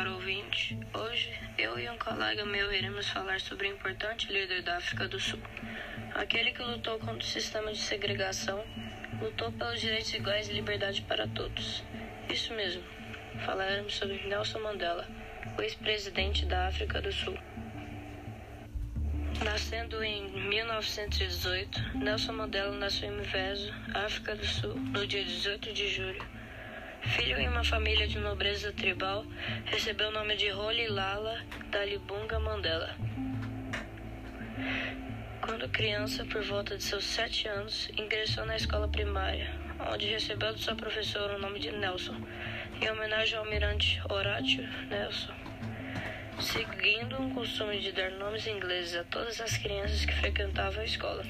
caro ouvinte. Hoje, eu e um colega meu iremos falar sobre o importante líder da África do Sul. Aquele que lutou contra o sistema de segregação, lutou pelos direitos iguais e liberdade para todos. Isso mesmo, falaremos sobre Nelson Mandela, o ex-presidente da África do Sul. Nascendo em 1918, Nelson Mandela nasceu em Mvezo, África do Sul, no dia 18 de julho. Filho em uma família de nobreza tribal, recebeu o nome de Roli Lala Dalibunga Mandela. Quando criança, por volta de seus sete anos, ingressou na escola primária, onde recebeu de sua professora o nome de Nelson, em homenagem ao almirante Horatio Nelson, seguindo um costume de dar nomes ingleses a todas as crianças que frequentavam a escola.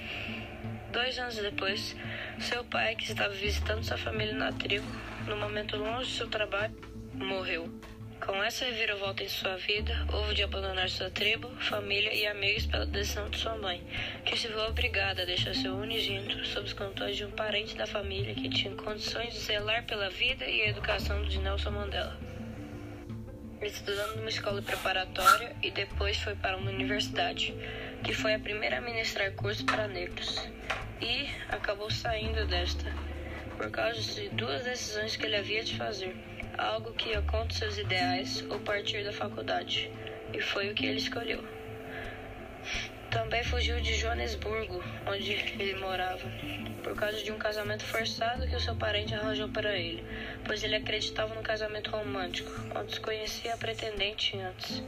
Dois anos depois, seu pai, que estava visitando sua família na tribo, no momento longe de seu trabalho, morreu. Com essa reviravolta em sua vida, houve de abandonar sua tribo, família e amigos pela decisão de sua mãe, que se viu obrigada a deixar seu unigênito sob os cantões de um parente da família que tinha condições de zelar pela vida e a educação de Nelson Mandela. Estudando numa escola preparatória e depois foi para uma universidade, que foi a primeira a ministrar cursos para negros, e acabou saindo desta por causa de duas decisões que ele havia de fazer, algo que ia contra seus ideais ou partir da faculdade, e foi o que ele escolheu. Também fugiu de Joanesburgo, onde ele morava, por causa de um casamento forçado que o seu parente arranjou para ele, pois ele acreditava no casamento romântico, onde conhecia a pretendente antes.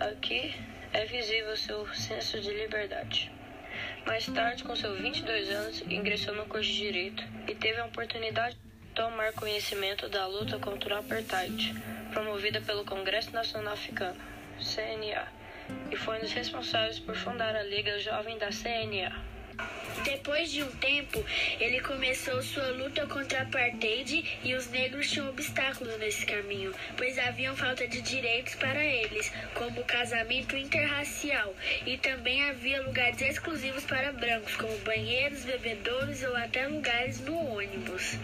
Aqui é visível seu senso de liberdade. Mais tarde, com seus 22 anos, ingressou no curso de Direito e teve a oportunidade de tomar conhecimento da luta contra o apartheid, promovida pelo Congresso Nacional Africano, CNA, e foi um dos responsáveis por fundar a Liga Jovem da CNA. Depois de um tempo, ele começou sua luta contra a apartheid e os negros tinham obstáculos nesse caminho, pois haviam falta de direitos para eles, como o casamento interracial, e também havia lugares exclusivos para brancos, como banheiros, bebedouros ou até lugares no ônibus.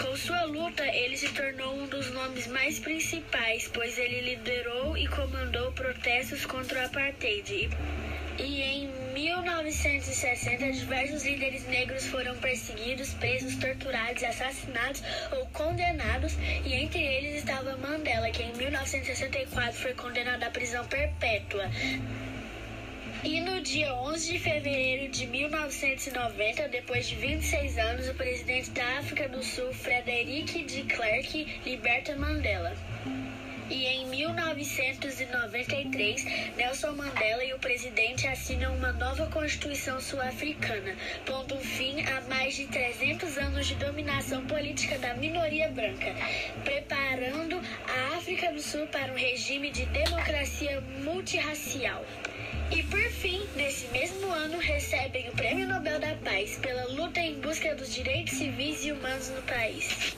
Com sua luta, ele se tornou um dos nomes mais principais, pois ele liderou e comandou protestos contra o apartheid. E em 1960, diversos líderes negros foram perseguidos, presos, torturados, assassinados ou condenados, e entre eles estava Mandela, que em 1964 foi condenado à prisão perpétua. E no dia 11 de fevereiro de 1990, depois de 26 anos, o presidente da África do Sul, Frederic de Klerk, liberta Mandela. E em 1993, Nelson Mandela e o presidente assinam uma nova Constituição sul-africana, pondo fim a mais de 300 anos de dominação política da minoria branca, preparando a África do Sul para um regime de democracia multirracial. E por fim, nesse mesmo ano, recebem o Prêmio Nobel da Paz pela luta em busca dos direitos civis e humanos no país.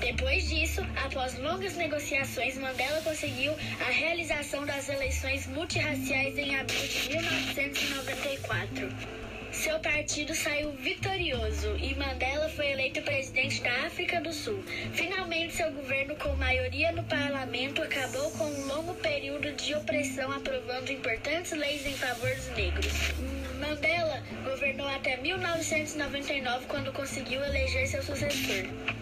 Depois disso, após longas negociações, Mandela conseguiu a realização das eleições multirraciais em abril de 1994. Seu partido saiu vitorioso e Mandela foi eleito presidente da África do Sul. Finalmente, seu governo, com maioria no parlamento, acabou com um longo período de opressão, aprovando importantes leis em favor dos negros. Mandela governou até 1999, quando conseguiu eleger seu sucessor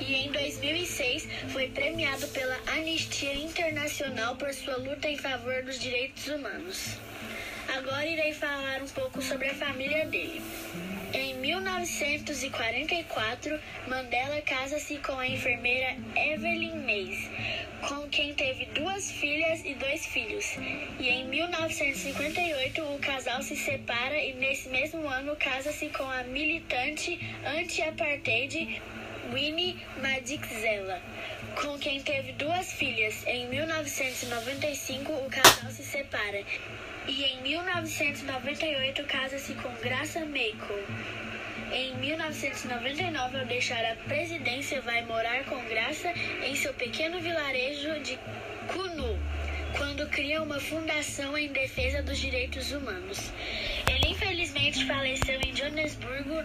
e em 2006 foi premiado pela Anistia Internacional por sua luta em favor dos direitos humanos. Agora irei falar um pouco sobre a família dele. Em 1944, Mandela casa-se com a enfermeira Evelyn Mays, com quem teve duas filhas e dois filhos. E em 1958, o casal se separa e nesse mesmo ano casa-se com a militante anti-apartheid Winnie Madikizela, com quem teve duas filhas. Em 1995, o casal se separa. E em 1998, casa-se com Graça Meiko. Em 1999, ao deixar a presidência, vai morar com Graça em seu pequeno vilarejo de Kunu, quando cria uma fundação em defesa dos direitos humanos. Ele infelizmente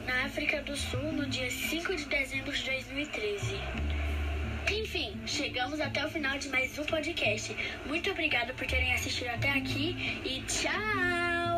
na África do Sul, no dia 5 de dezembro de 2013. Enfim, chegamos até o final de mais um podcast. Muito obrigada por terem assistido até aqui e tchau!